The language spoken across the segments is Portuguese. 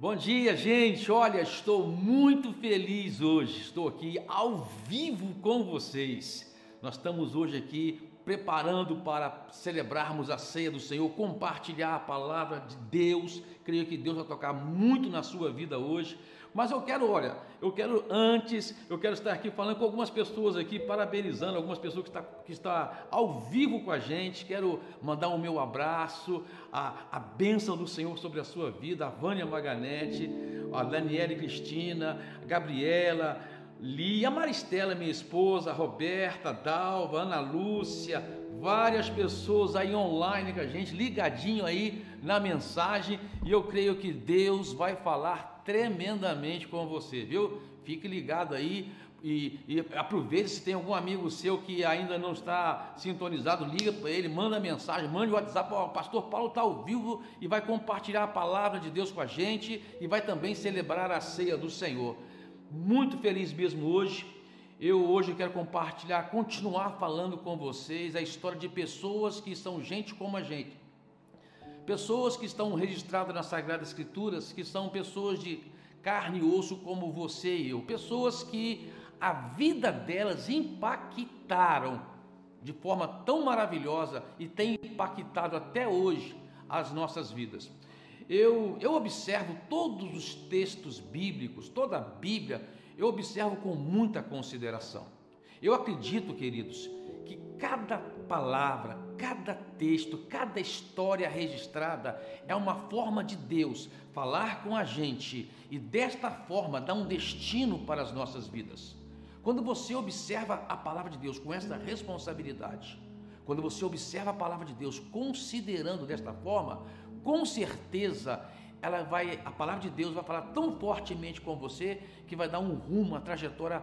Bom dia, gente. Olha, estou muito feliz hoje. Estou aqui ao vivo com vocês. Nós estamos hoje aqui preparando para celebrarmos a ceia do Senhor, compartilhar a palavra de Deus. Creio que Deus vai tocar muito na sua vida hoje. Mas eu quero, olha, eu quero antes, eu quero estar aqui falando com algumas pessoas aqui, parabenizando algumas pessoas que está, que está ao vivo com a gente. Quero mandar o meu abraço, a, a bênção do Senhor sobre a sua vida, a Vânia Maganete, a Daniela Cristina, a Gabriela, Lia, a Maristela, minha esposa, a Roberta, a Dalva, a Ana Lúcia, várias pessoas aí online com a gente, ligadinho aí na mensagem, e eu creio que Deus vai falar tremendamente com você, viu? Fique ligado aí e, e aproveite se tem algum amigo seu que ainda não está sintonizado, liga para ele, manda mensagem, mande o WhatsApp, o pastor Paulo está ao vivo e vai compartilhar a palavra de Deus com a gente e vai também celebrar a ceia do Senhor. Muito feliz mesmo hoje. Eu hoje quero compartilhar, continuar falando com vocês a história de pessoas que são gente como a gente pessoas que estão registradas nas Sagradas Escrituras, que são pessoas de carne e osso como você e eu, pessoas que a vida delas impactaram de forma tão maravilhosa e tem impactado até hoje as nossas vidas. Eu, eu observo todos os textos bíblicos, toda a Bíblia, eu observo com muita consideração. Eu acredito, queridos, que cada palavra, cada texto, cada história registrada é uma forma de Deus falar com a gente e desta forma dar um destino para as nossas vidas. Quando você observa a palavra de Deus com essa responsabilidade, quando você observa a palavra de Deus considerando desta forma, com certeza ela vai, a palavra de Deus vai falar tão fortemente com você que vai dar um rumo, uma trajetória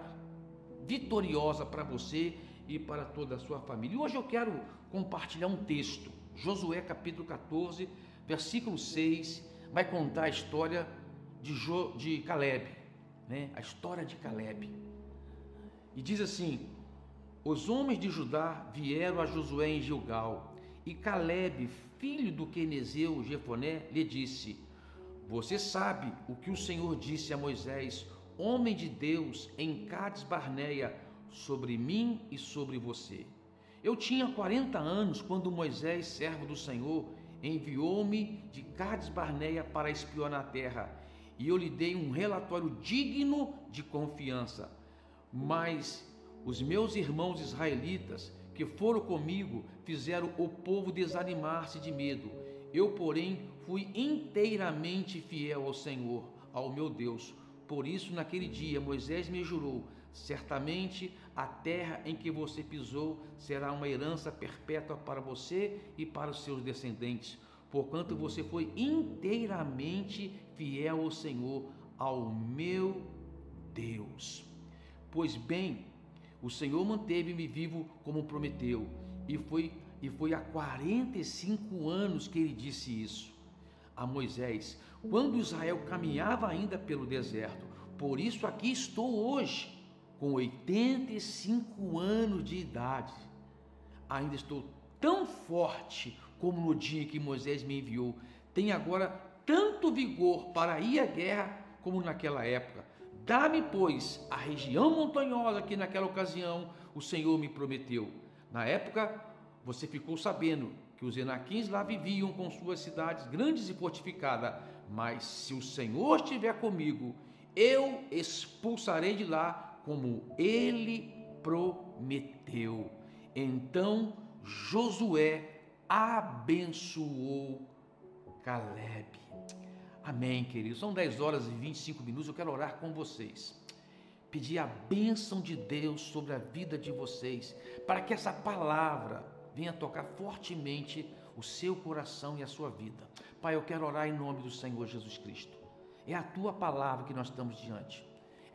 vitoriosa para você e para toda a sua família. E hoje eu quero compartilhar um texto, Josué capítulo 14, versículo 6, vai contar a história de, jo, de Caleb, né? a história de Caleb. E diz assim: Os homens de Judá vieram a Josué em Gilgal, e Caleb, filho do Quenezeu Jefoné, lhe disse: Você sabe o que o Senhor disse a Moisés, homem de Deus, em Cades Barneia, sobre mim e sobre você. Eu tinha 40 anos quando Moisés, servo do Senhor, enviou-me de Cades Barneia para espionar a terra, e eu lhe dei um relatório digno de confiança. Mas os meus irmãos israelitas que foram comigo fizeram o povo desanimar-se de medo. Eu, porém, fui inteiramente fiel ao Senhor, ao meu Deus. Por isso, naquele dia, Moisés me jurou: Certamente a terra em que você pisou será uma herança perpétua para você e para os seus descendentes, porquanto você foi inteiramente fiel ao Senhor, ao meu Deus. Pois bem, o Senhor manteve-me vivo como prometeu, e foi e foi há 45 anos que ele disse isso a Moisés, quando Israel caminhava ainda pelo deserto. Por isso aqui estou hoje com 85 anos de idade, ainda estou tão forte como no dia que Moisés me enviou. Tenho agora tanto vigor para ir à guerra como naquela época. Dá-me, pois, a região montanhosa que naquela ocasião o Senhor me prometeu. Na época, você ficou sabendo que os enaquins lá viviam com suas cidades grandes e fortificadas. Mas se o Senhor estiver comigo, eu expulsarei de lá como ele prometeu. Então Josué abençoou Caleb. Amém, queridos. São 10 horas e 25 minutos. Eu quero orar com vocês. Pedir a bênção de Deus sobre a vida de vocês, para que essa palavra venha tocar fortemente o seu coração e a sua vida. Pai, eu quero orar em nome do Senhor Jesus Cristo. É a tua palavra que nós estamos diante.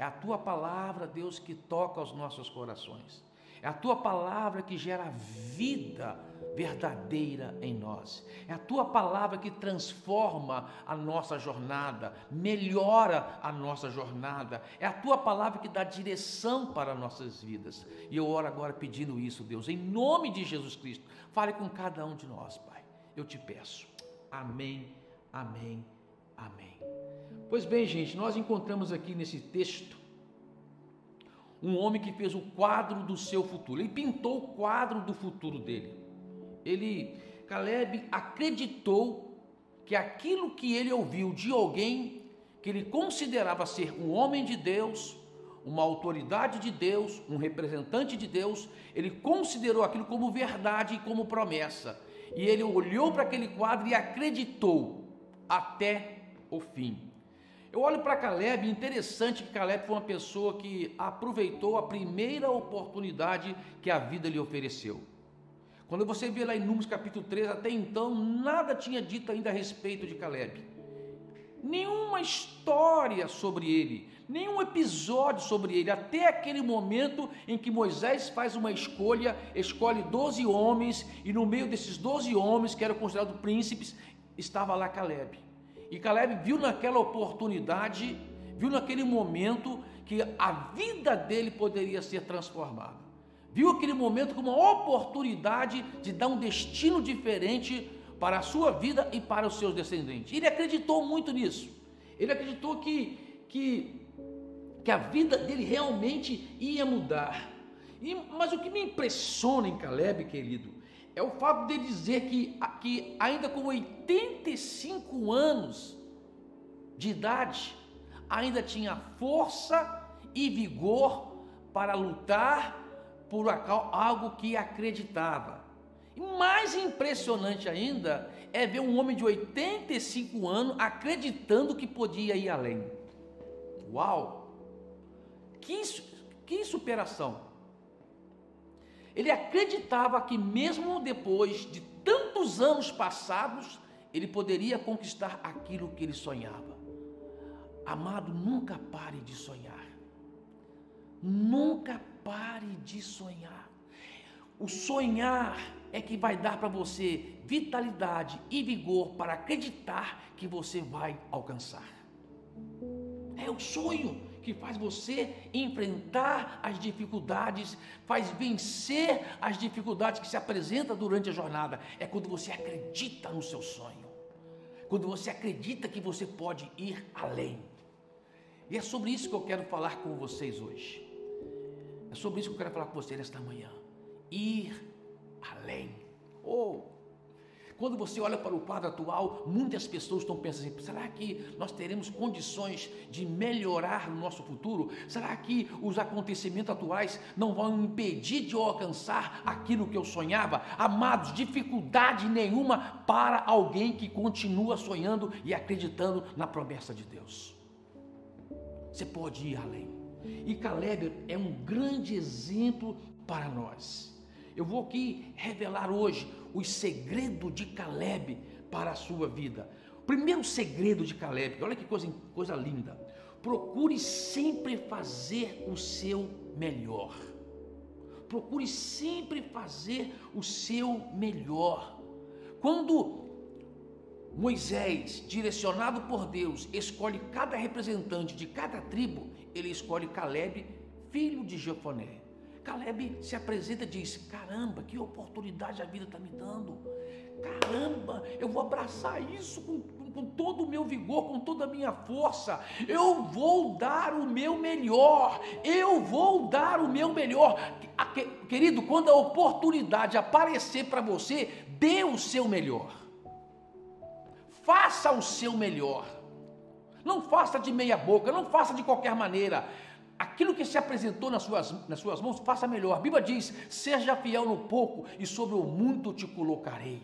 É a tua palavra, Deus, que toca os nossos corações. É a tua palavra que gera vida verdadeira em nós. É a tua palavra que transforma a nossa jornada, melhora a nossa jornada. É a tua palavra que dá direção para nossas vidas. E eu oro agora pedindo isso, Deus, em nome de Jesus Cristo. Fale com cada um de nós, Pai. Eu te peço. Amém, amém, Amém. Pois bem, gente, nós encontramos aqui nesse texto um homem que fez o quadro do seu futuro. Ele pintou o quadro do futuro dele. Ele, Caleb, acreditou que aquilo que ele ouviu de alguém que ele considerava ser um homem de Deus, uma autoridade de Deus, um representante de Deus, ele considerou aquilo como verdade e como promessa. E ele olhou para aquele quadro e acreditou até o fim. Eu olho para Caleb, interessante que Caleb foi uma pessoa que aproveitou a primeira oportunidade que a vida lhe ofereceu. Quando você vê lá em Números capítulo 3, até então nada tinha dito ainda a respeito de Caleb. Nenhuma história sobre ele, nenhum episódio sobre ele, até aquele momento em que Moisés faz uma escolha, escolhe 12 homens, e no meio desses 12 homens, que eram considerados príncipes, estava lá Caleb. E Caleb viu naquela oportunidade, viu naquele momento que a vida dele poderia ser transformada. Viu aquele momento como uma oportunidade de dar um destino diferente para a sua vida e para os seus descendentes. Ele acreditou muito nisso. Ele acreditou que, que, que a vida dele realmente ia mudar. E, mas o que me impressiona em Caleb, querido, é o fato de dizer que, que ainda com 85 anos de idade, ainda tinha força e vigor para lutar por algo que acreditava. E mais impressionante ainda é ver um homem de 85 anos acreditando que podia ir além. Uau! Que, que superação! Ele acreditava que, mesmo depois de tantos anos passados, ele poderia conquistar aquilo que ele sonhava. Amado, nunca pare de sonhar. Nunca pare de sonhar. O sonhar é que vai dar para você vitalidade e vigor para acreditar que você vai alcançar. É o sonho que faz você enfrentar as dificuldades, faz vencer as dificuldades que se apresentam durante a jornada. É quando você acredita no seu sonho, quando você acredita que você pode ir além. E é sobre isso que eu quero falar com vocês hoje. É sobre isso que eu quero falar com vocês nesta manhã. Ir além. Oh, quando você olha para o quadro atual, muitas pessoas estão pensando assim: será que nós teremos condições de melhorar no nosso futuro? Será que os acontecimentos atuais não vão impedir de eu alcançar aquilo que eu sonhava? Amados, dificuldade nenhuma para alguém que continua sonhando e acreditando na promessa de Deus. Você pode ir além. E Caleb é um grande exemplo para nós. Eu vou aqui revelar hoje os segredos de Caleb para a sua vida. O primeiro segredo de Caleb, olha que coisa, coisa linda. Procure sempre fazer o seu melhor. Procure sempre fazer o seu melhor. Quando Moisés, direcionado por Deus, escolhe cada representante de cada tribo, ele escolhe Caleb, filho de Jefoné. Caleb se apresenta e diz: Caramba, que oportunidade a vida está me dando. Caramba, eu vou abraçar isso com, com, todo o meu vigor, com toda a minha força. Eu vou dar o meu melhor. Eu vou dar o meu melhor. Querido, quando a oportunidade aparecer para você, dê o seu melhor. Faça o seu melhor. Não faça de meia boca, não faça de qualquer maneira aquilo que se apresentou nas suas, nas suas mãos, faça melhor. A Bíblia diz: seja fiel no pouco e sobre o muito te colocarei.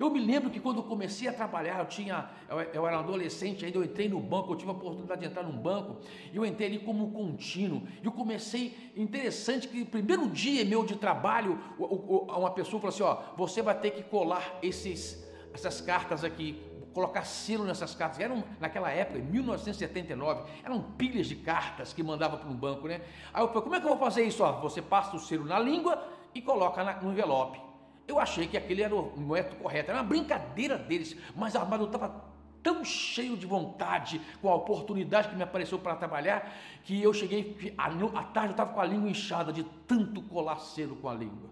Eu me lembro que quando eu comecei a trabalhar, eu tinha, eu, era adolescente, ainda eu entrei no banco, eu tive a oportunidade de entrar num banco, e eu entrei ali como contínuo. E eu comecei, interessante que no primeiro dia meu de trabalho, uma pessoa falou assim: ó, você vai ter que colar esses, essas cartas aqui colocar selo nessas cartas. Eram, naquela época, em 1979, eram pilhas de cartas que mandava para um banco, né? Aí eu falei, como é que eu vou fazer isso? Ó, você passa o selo na língua e coloca na, no envelope. Eu achei que aquele era o método correto, era uma brincadeira deles, mas a eu estava tão cheio de vontade com a oportunidade que me apareceu para trabalhar, que eu cheguei, à tarde eu estava com a língua inchada de tanto colar selo com a língua.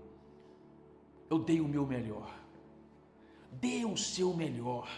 Eu dei o meu melhor. Dê o seu melhor.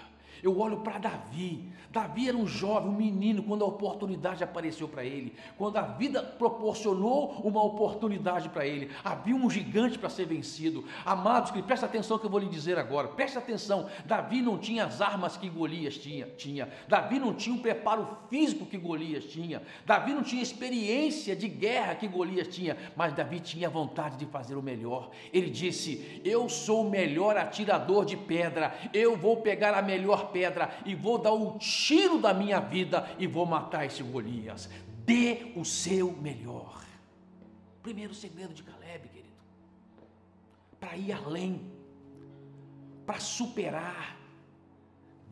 Eu olho para Davi. Davi era um jovem, um menino, quando a oportunidade apareceu para ele, quando a vida proporcionou uma oportunidade para ele, havia um gigante para ser vencido. Amados, que presta atenção que eu vou lhe dizer agora. Presta atenção. Davi não tinha as armas que Golias tinha, tinha. Davi não tinha o preparo físico que Golias tinha. Davi não tinha experiência de guerra que Golias tinha, mas Davi tinha vontade de fazer o melhor. Ele disse: "Eu sou o melhor atirador de pedra. Eu vou pegar a melhor pedra e vou dar o tiro da minha vida e vou matar esse Golias. Dê o seu melhor. Primeiro segredo de Caleb, querido. Para ir além, para superar.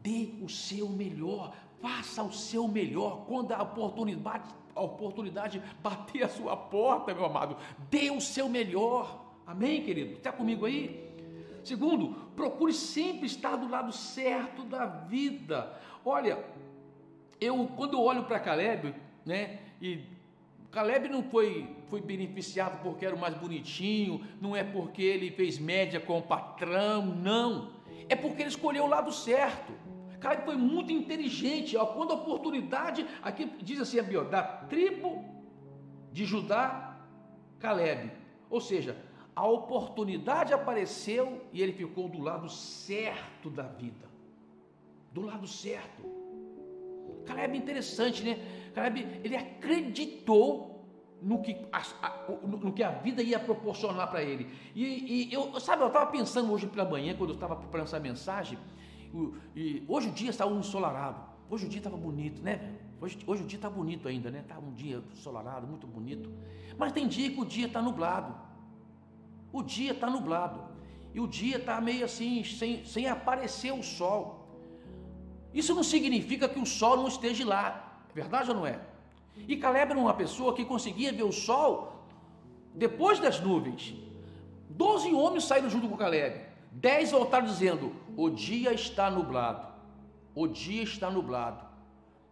Dê o seu melhor. Faça o seu melhor quando a oportunidade, a oportunidade bater a sua porta, meu amado. Dê o seu melhor. Amém, querido? Está comigo aí? Segundo, procure sempre estar do lado certo da vida. Olha, eu quando eu olho para Caleb, né, e Caleb não foi, foi beneficiado porque era o mais bonitinho, não é porque ele fez média com o patrão, não. É porque ele escolheu o lado certo. Caleb foi muito inteligente. Ó, quando a oportunidade, aqui diz assim, ó, da tribo de Judá, Caleb. Ou seja, a oportunidade apareceu e ele ficou do lado certo da vida. Do lado certo. Caleb é interessante, né? Caleb, ele acreditou no que a, no que a vida ia proporcionar para ele. E, e, eu, sabe, eu estava pensando hoje pela manhã, quando eu estava preparando essa mensagem, e, hoje o dia está ensolarado, hoje o dia estava bonito, né? Hoje, hoje o dia está bonito ainda, né? Está um dia ensolarado, muito bonito. Mas tem dia que o dia está nublado. O dia está nublado. E o dia está meio assim, sem, sem aparecer o sol. Isso não significa que o sol não esteja lá. Verdade ou não é? E Caleb era uma pessoa que conseguia ver o sol depois das nuvens. Doze homens saíram junto com Caleb. Dez voltaram dizendo: O dia está nublado. O dia está nublado.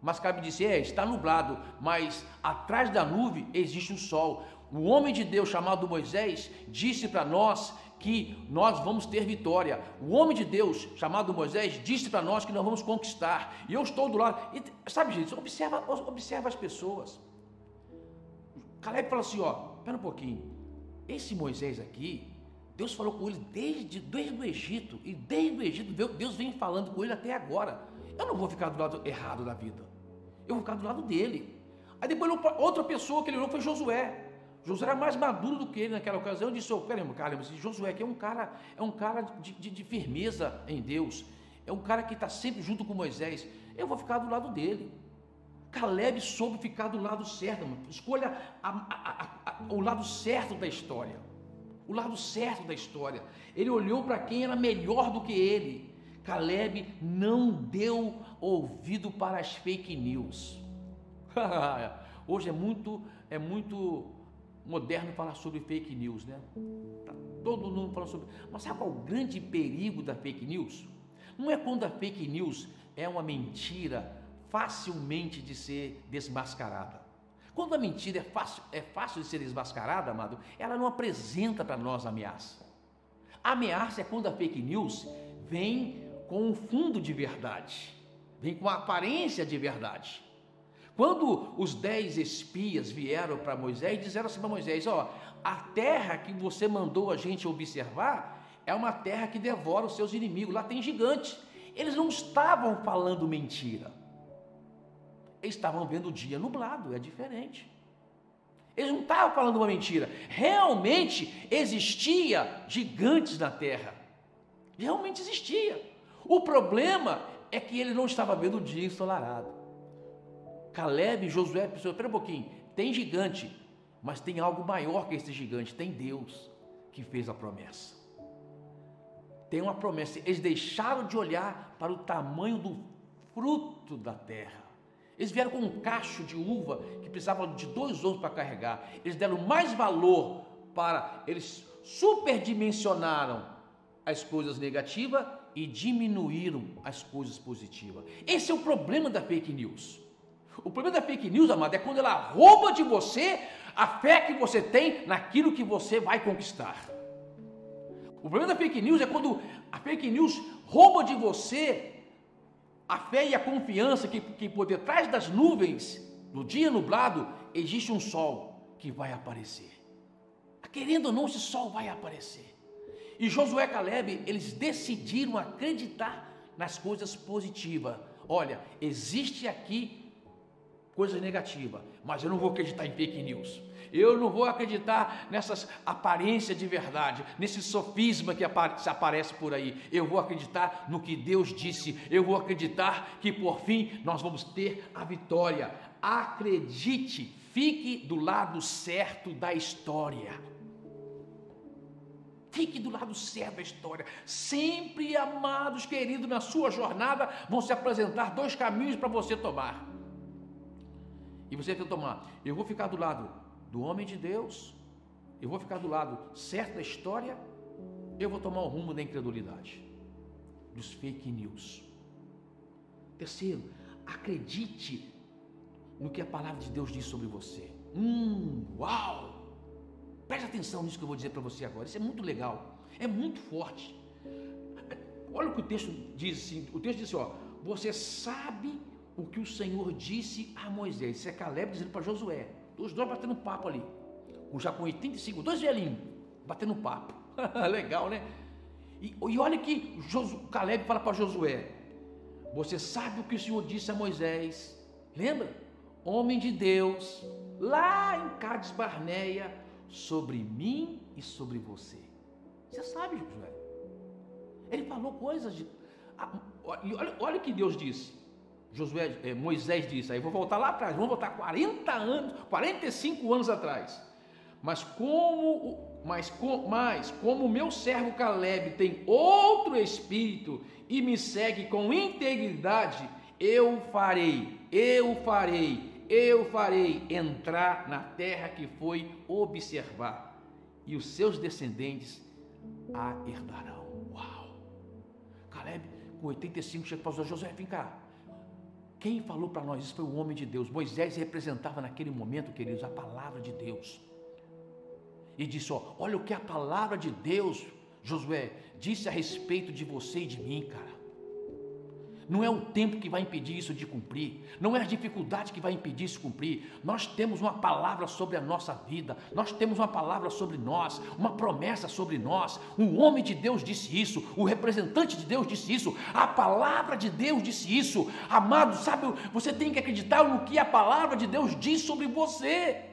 Mas Caleb disse: É, está nublado, mas atrás da nuvem existe o sol. O homem de Deus chamado Moisés disse para nós que nós vamos ter vitória. O homem de Deus, chamado Moisés, disse para nós que nós vamos conquistar. E eu estou do lado. E, sabe, gente, observa, observa as pessoas. Caleb fala assim: ó, espera um pouquinho. Esse Moisés aqui, Deus falou com ele desde, desde o Egito. E desde o Egito, Deus vem falando com ele até agora. Eu não vou ficar do lado errado da vida. Eu vou ficar do lado dele. Aí depois outra pessoa que ele olhou foi Josué. Josué era mais maduro do que ele naquela ocasião. Disse: oh, caramba, caramba, esse Josué aqui é um cara, é um cara de, de, de firmeza em Deus. É um cara que está sempre junto com Moisés. Eu vou ficar do lado dele. Caleb soube ficar do lado certo. Mano. Escolha a, a, a, o lado certo da história. O lado certo da história. Ele olhou para quem era melhor do que ele. Caleb não deu ouvido para as fake news. Hoje é muito, é muito moderno falar sobre fake news, né? Tá todo mundo falando sobre. Mas sabe qual é o grande perigo da fake news? Não é quando a fake news é uma mentira facilmente de ser desmascarada. Quando a mentira é fácil, é fácil de ser desmascarada, amado, ela não apresenta para nós ameaça. A ameaça é quando a fake news vem com um fundo de verdade, vem com a aparência de verdade. Quando os dez espias vieram para Moisés, disseram assim para Moisés: Ó, a terra que você mandou a gente observar é uma terra que devora os seus inimigos, lá tem gigantes. Eles não estavam falando mentira, eles estavam vendo o dia nublado, é diferente. Eles não estavam falando uma mentira, realmente existia gigantes na terra, realmente existia. O problema é que ele não estava vendo o dia ensolarado. Caleb e Josué pensou, espera um pouquinho, tem gigante, mas tem algo maior que esse gigante, tem Deus que fez a promessa. Tem uma promessa, eles deixaram de olhar para o tamanho do fruto da terra. Eles vieram com um cacho de uva que precisava de dois anos para carregar. Eles deram mais valor para, eles superdimensionaram as coisas negativas e diminuíram as coisas positivas. Esse é o problema da fake news. O problema da fake news, amado, é quando ela rouba de você a fé que você tem naquilo que você vai conquistar. O problema da fake news é quando a fake news rouba de você a fé e a confiança que, que por detrás das nuvens, no dia nublado, existe um sol que vai aparecer. Querendo ou não, esse sol vai aparecer. E Josué e Caleb, eles decidiram acreditar nas coisas positivas. Olha, existe aqui coisa negativa, mas eu não vou acreditar em fake news. Eu não vou acreditar nessas aparências de verdade, nesse sofisma que aparece por aí. Eu vou acreditar no que Deus disse. Eu vou acreditar que por fim nós vamos ter a vitória. Acredite, fique do lado certo da história. Fique do lado certo da história. Sempre, amados queridos, na sua jornada vão se apresentar dois caminhos para você tomar. E você tem que tomar. Eu vou ficar do lado do homem de Deus, eu vou ficar do lado certo da história, eu vou tomar o rumo da incredulidade, dos fake news. Terceiro, acredite no que a palavra de Deus diz sobre você. Hum, uau! Preste atenção nisso que eu vou dizer para você agora. Isso é muito legal, é muito forte. Olha o que o texto diz assim: o texto diz assim, ó, você sabe o que o Senhor disse a Moisés. Isso é Caleb dizendo para Josué. Os dois batendo papo ali. Já com 85, dois velhinhos, batendo papo. Legal, né? E, e olha que Josu, Caleb fala para Josué: Você sabe o que o Senhor disse a Moisés? Lembra? Homem de Deus, lá em Cades Barneia, sobre mim e sobre você. Você sabe, Josué. Ele falou coisas de. Olha, olha o que Deus disse. Josué, eh, Moisés disse, aí vou voltar lá atrás, vamos voltar 40 anos, 45 anos atrás. Mas como, mas, mas como o meu servo Caleb tem outro espírito e me segue com integridade, eu farei, eu farei, eu farei entrar na terra que foi observar, e os seus descendentes a herdarão. Uau! Caleb, com 85, chega para Josué, vem cá. Quem falou para nós isso foi o homem de Deus. Moisés representava naquele momento, queridos, a palavra de Deus. E disse: ó, olha o que a palavra de Deus, Josué, disse a respeito de você e de mim, cara. Não é o tempo que vai impedir isso de cumprir, não é a dificuldade que vai impedir isso de cumprir. Nós temos uma palavra sobre a nossa vida, nós temos uma palavra sobre nós, uma promessa sobre nós. O homem de Deus disse isso, o representante de Deus disse isso, a palavra de Deus disse isso. Amado, sabe, você tem que acreditar no que a palavra de Deus diz sobre você.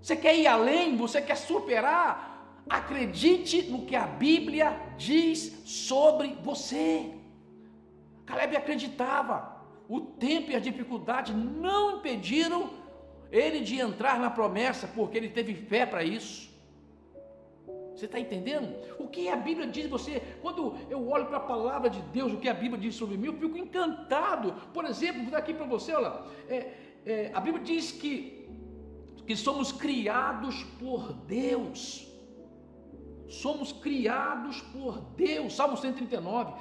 Você quer ir além, você quer superar, Acredite no que a Bíblia diz sobre você. Caleb acreditava. O tempo e a dificuldade não impediram ele de entrar na promessa, porque ele teve fé para isso. Você está entendendo? O que a Bíblia diz você? Quando eu olho para a palavra de Deus, o que a Bíblia diz sobre mim, eu fico encantado. Por exemplo, vou dar aqui para você, olha, é, é, a Bíblia diz que, que somos criados por Deus. Somos criados por Deus. Salmo 139.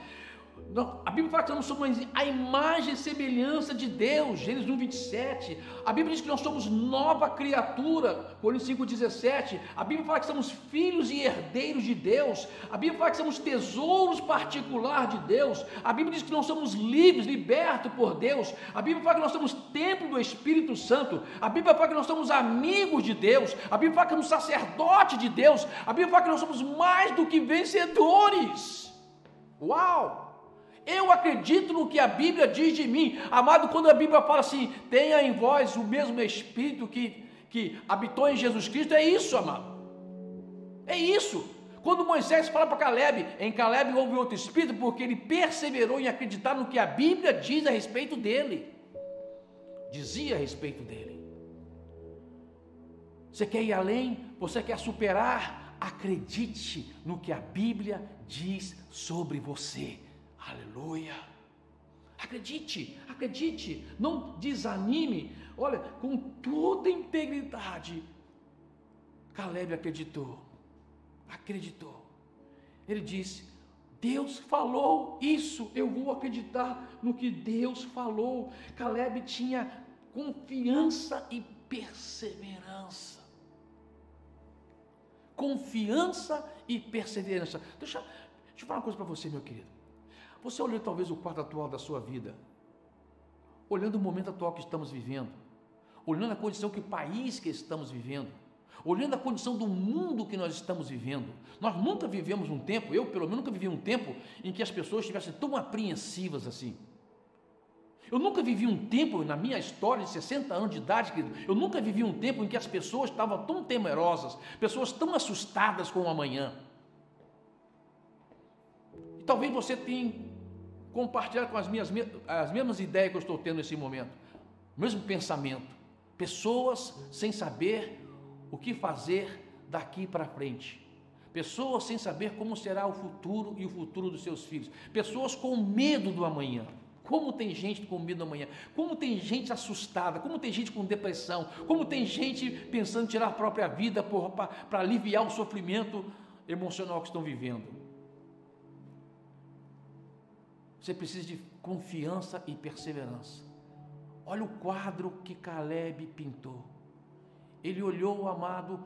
A Bíblia fala que nós somos a imagem e semelhança de Deus, Gênesis 1, 27. A Bíblia diz que nós somos nova criatura, Coríntios 5, 17. A Bíblia fala que somos filhos e herdeiros de Deus. A Bíblia fala que somos tesouros particular de Deus. A Bíblia diz que nós somos livres, libertos por Deus. A Bíblia fala que nós somos templo do Espírito Santo. A Bíblia fala que nós somos amigos de Deus. A Bíblia fala que somos sacerdote de Deus. A Bíblia fala que nós somos mais do que vencedores. Uau! Eu acredito no que a Bíblia diz de mim. Amado, quando a Bíblia fala assim, tenha em vós o mesmo Espírito que, que habitou em Jesus Cristo, é isso, amado. É isso. Quando Moisés fala para Caleb, em Caleb houve outro Espírito, porque ele perseverou em acreditar no que a Bíblia diz a respeito dele. Dizia a respeito dele. Você quer ir além? Você quer superar? Acredite no que a Bíblia diz sobre você. Aleluia. Acredite, acredite, não desanime. Olha, com toda integridade, Caleb acreditou. Acreditou. Ele disse: Deus falou isso, eu vou acreditar no que Deus falou. Caleb tinha confiança e perseverança. Confiança e perseverança. Deixa, deixa eu falar uma coisa para você, meu querido. Você olhou talvez o quadro atual da sua vida, olhando o momento atual que estamos vivendo, olhando a condição que o país que estamos vivendo, olhando a condição do mundo que nós estamos vivendo. Nós nunca vivemos um tempo, eu pelo menos nunca vivi um tempo em que as pessoas estivessem tão apreensivas assim. Eu nunca vivi um tempo na minha história de 60 anos de idade, querido, eu nunca vivi um tempo em que as pessoas estavam tão temerosas, pessoas tão assustadas com o amanhã. E talvez você tenha compartilhado com as minhas as mesmas ideias que eu estou tendo nesse momento, o mesmo pensamento. Pessoas sem saber o que fazer daqui para frente. Pessoas sem saber como será o futuro e o futuro dos seus filhos. Pessoas com medo do amanhã. Como tem gente com medo do amanhã, como tem gente assustada, como tem gente com depressão, como tem gente pensando em tirar a própria vida para aliviar o sofrimento emocional que estão vivendo. Você precisa de confiança e perseverança. Olha o quadro que Caleb pintou. Ele olhou amado,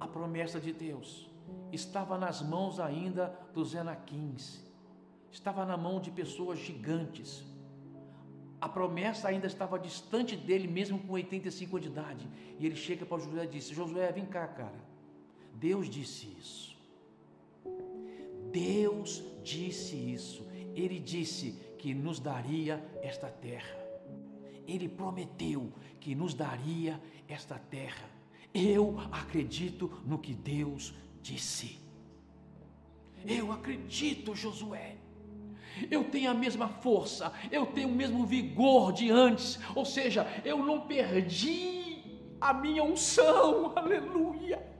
a promessa de Deus. Estava nas mãos ainda dos Enaquins estava na mão de pessoas gigantes. A promessa ainda estava distante dele, mesmo com 85 anos de idade. E ele chega para Josué e disse: Josué, vem cá, cara. Deus disse isso. Deus disse isso. Ele disse que nos daria esta terra. Ele prometeu que nos daria esta terra. Eu acredito no que Deus disse. Eu acredito, Josué eu tenho a mesma força, eu tenho o mesmo vigor de antes, ou seja, eu não perdi a minha unção, aleluia.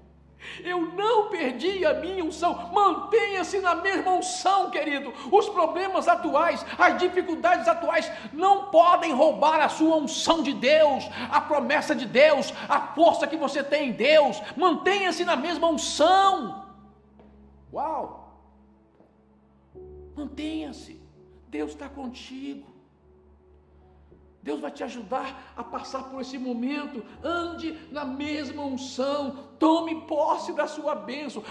Eu não perdi a minha unção. Mantenha-se na mesma unção, querido. Os problemas atuais, as dificuldades atuais não podem roubar a sua unção de Deus, a promessa de Deus, a força que você tem em Deus. Mantenha-se na mesma unção. Uau! Mantenha-se. Deus está contigo. Deus vai te ajudar a passar por esse momento. Ande na mesma unção. Tome posse da sua bênção.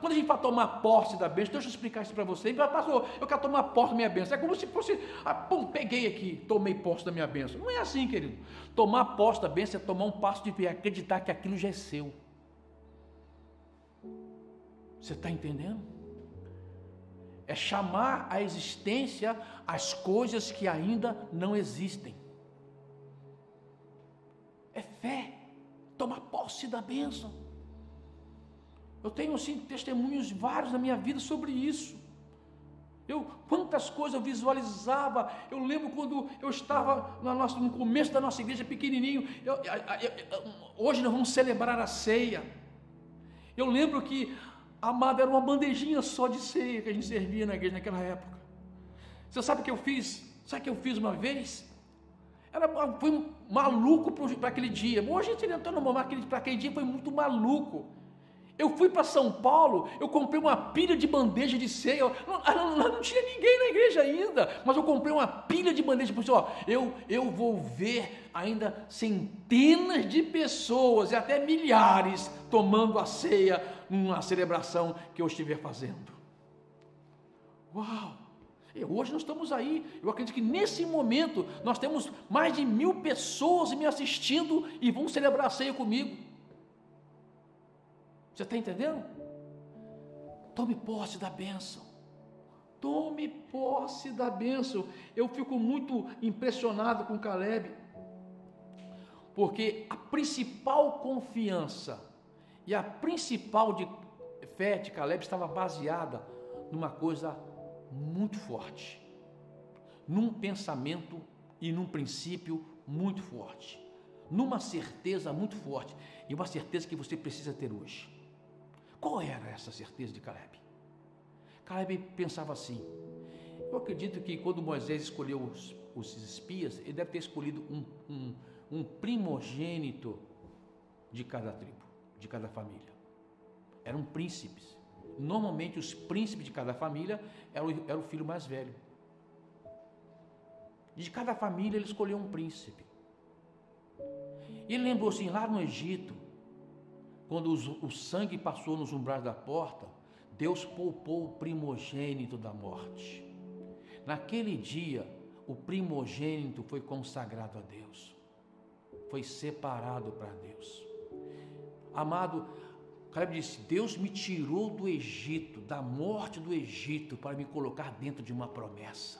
Quando a gente vai tomar posse da bênção, deixa eu explicar isso para você. Pastor, eu quero tomar posse da minha bênção. É como se fosse, ah, pum, peguei aqui, tomei posse da minha bênção. Não é assim, querido. Tomar posse da bênção é tomar um passo de fé, acreditar que aquilo já é seu. Você está entendendo? é chamar à existência as coisas que ainda não existem. É fé, tomar posse da bênção. Eu tenho assim testemunhos vários na minha vida sobre isso. Eu, quantas coisas eu visualizava. Eu lembro quando eu estava no, nosso, no começo da nossa igreja, pequenininho. Eu, eu, hoje nós vamos celebrar a ceia. Eu lembro que Amado, era uma bandejinha só de ceia que a gente servia na igreja naquela época. Você sabe o que eu fiz? Sabe o que eu fiz uma vez? Era, foi maluco para aquele dia. Hoje a gente entrou no momento, para aquele dia foi muito maluco. Eu fui para São Paulo, eu comprei uma pilha de bandeja de ceia. Não, não, não, tinha ninguém na igreja ainda, mas eu comprei uma pilha de bandeja. Porque, ó, eu, eu vou ver ainda centenas de pessoas e até milhares tomando a ceia numa celebração que eu estiver fazendo. Uau! E hoje nós estamos aí. Eu acredito que nesse momento nós temos mais de mil pessoas me assistindo e vão celebrar a ceia comigo. Você está entendendo? Tome posse da bênção. Tome posse da bênção. Eu fico muito impressionado com Caleb, porque a principal confiança e a principal de fé de Caleb estava baseada numa coisa muito forte, num pensamento e num princípio muito forte, numa certeza muito forte e uma certeza que você precisa ter hoje. Qual era essa certeza de Caleb? Caleb pensava assim: eu acredito que quando Moisés escolheu os, os espias, ele deve ter escolhido um, um, um primogênito de cada tribo, de cada família. Eram príncipes. Normalmente, os príncipes de cada família eram, era o filho mais velho. De cada família, ele escolheu um príncipe. E ele lembrou assim: lá no Egito, quando o sangue passou nos umbrais da porta, Deus poupou o primogênito da morte. Naquele dia, o primogênito foi consagrado a Deus, foi separado para Deus. Amado, Caleb disse: Deus me tirou do Egito, da morte do Egito, para me colocar dentro de uma promessa.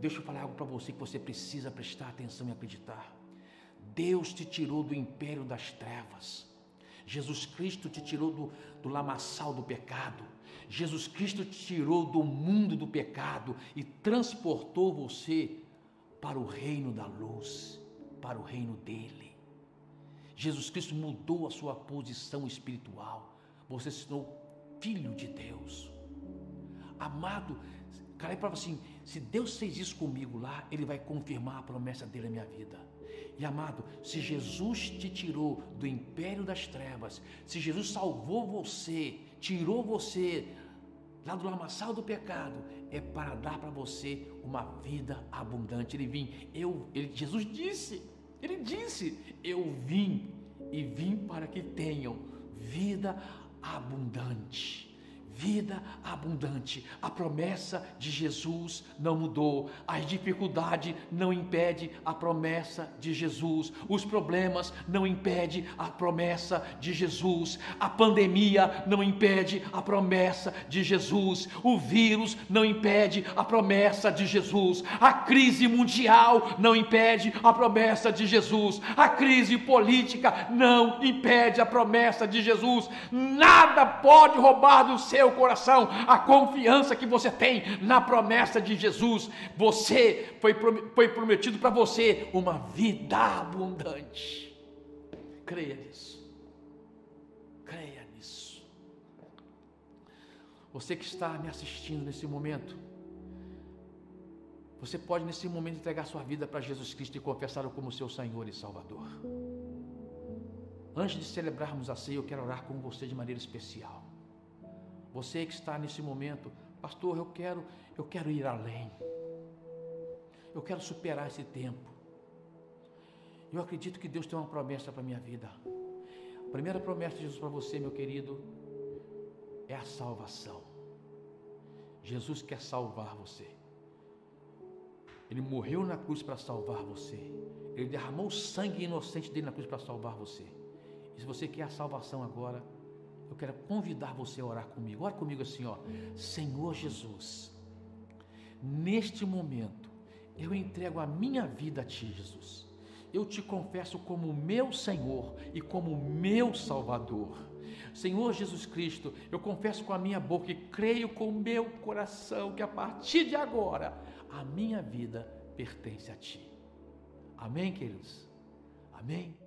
Deixa eu falar algo para você que você precisa prestar atenção e acreditar. Deus te tirou do império das trevas. Jesus Cristo te tirou do, do lamaçal do pecado. Jesus Cristo te tirou do mundo do pecado e transportou você para o reino da luz, para o reino dele. Jesus Cristo mudou a sua posição espiritual. Você se tornou filho de Deus. Amado, cara, para assim, se Deus fez isso comigo lá, Ele vai confirmar a promessa dele na minha vida. E amado, se Jesus te tirou do império das trevas, se Jesus salvou você, tirou você lá do lamaçal do pecado, é para dar para você uma vida abundante. Ele vim, eu, ele, Jesus disse, ele disse: Eu vim e vim para que tenham vida abundante vida abundante. A promessa de Jesus não mudou. A dificuldade não impede a promessa de Jesus. Os problemas não impedem a promessa de Jesus. A pandemia não impede a promessa de Jesus. O vírus não impede a promessa de Jesus. A crise mundial não impede a promessa de Jesus. A crise política não impede a promessa de Jesus. Nada pode roubar do seu seu coração a confiança que você tem na promessa de Jesus. Você foi, foi prometido para você uma vida abundante. Creia nisso. Creia nisso. Você que está me assistindo nesse momento, você pode nesse momento entregar sua vida para Jesus Cristo e confessá-lo como seu Senhor e Salvador. Antes de celebrarmos a ceia, eu quero orar com você de maneira especial. Você que está nesse momento, pastor, eu quero, eu quero ir além. Eu quero superar esse tempo. Eu acredito que Deus tem uma promessa para minha vida. A primeira promessa de Jesus para você, meu querido, é a salvação. Jesus quer salvar você. Ele morreu na cruz para salvar você. Ele derramou o sangue inocente dele na cruz para salvar você. E se você quer a salvação agora, eu quero convidar você a orar comigo. Ora comigo assim, ó. Senhor Jesus, neste momento, eu entrego a minha vida a Ti, Jesus. Eu te confesso como meu Senhor e como meu Salvador. Senhor Jesus Cristo, eu confesso com a minha boca e creio com o meu coração que a partir de agora a minha vida pertence a Ti. Amém, queridos? Amém?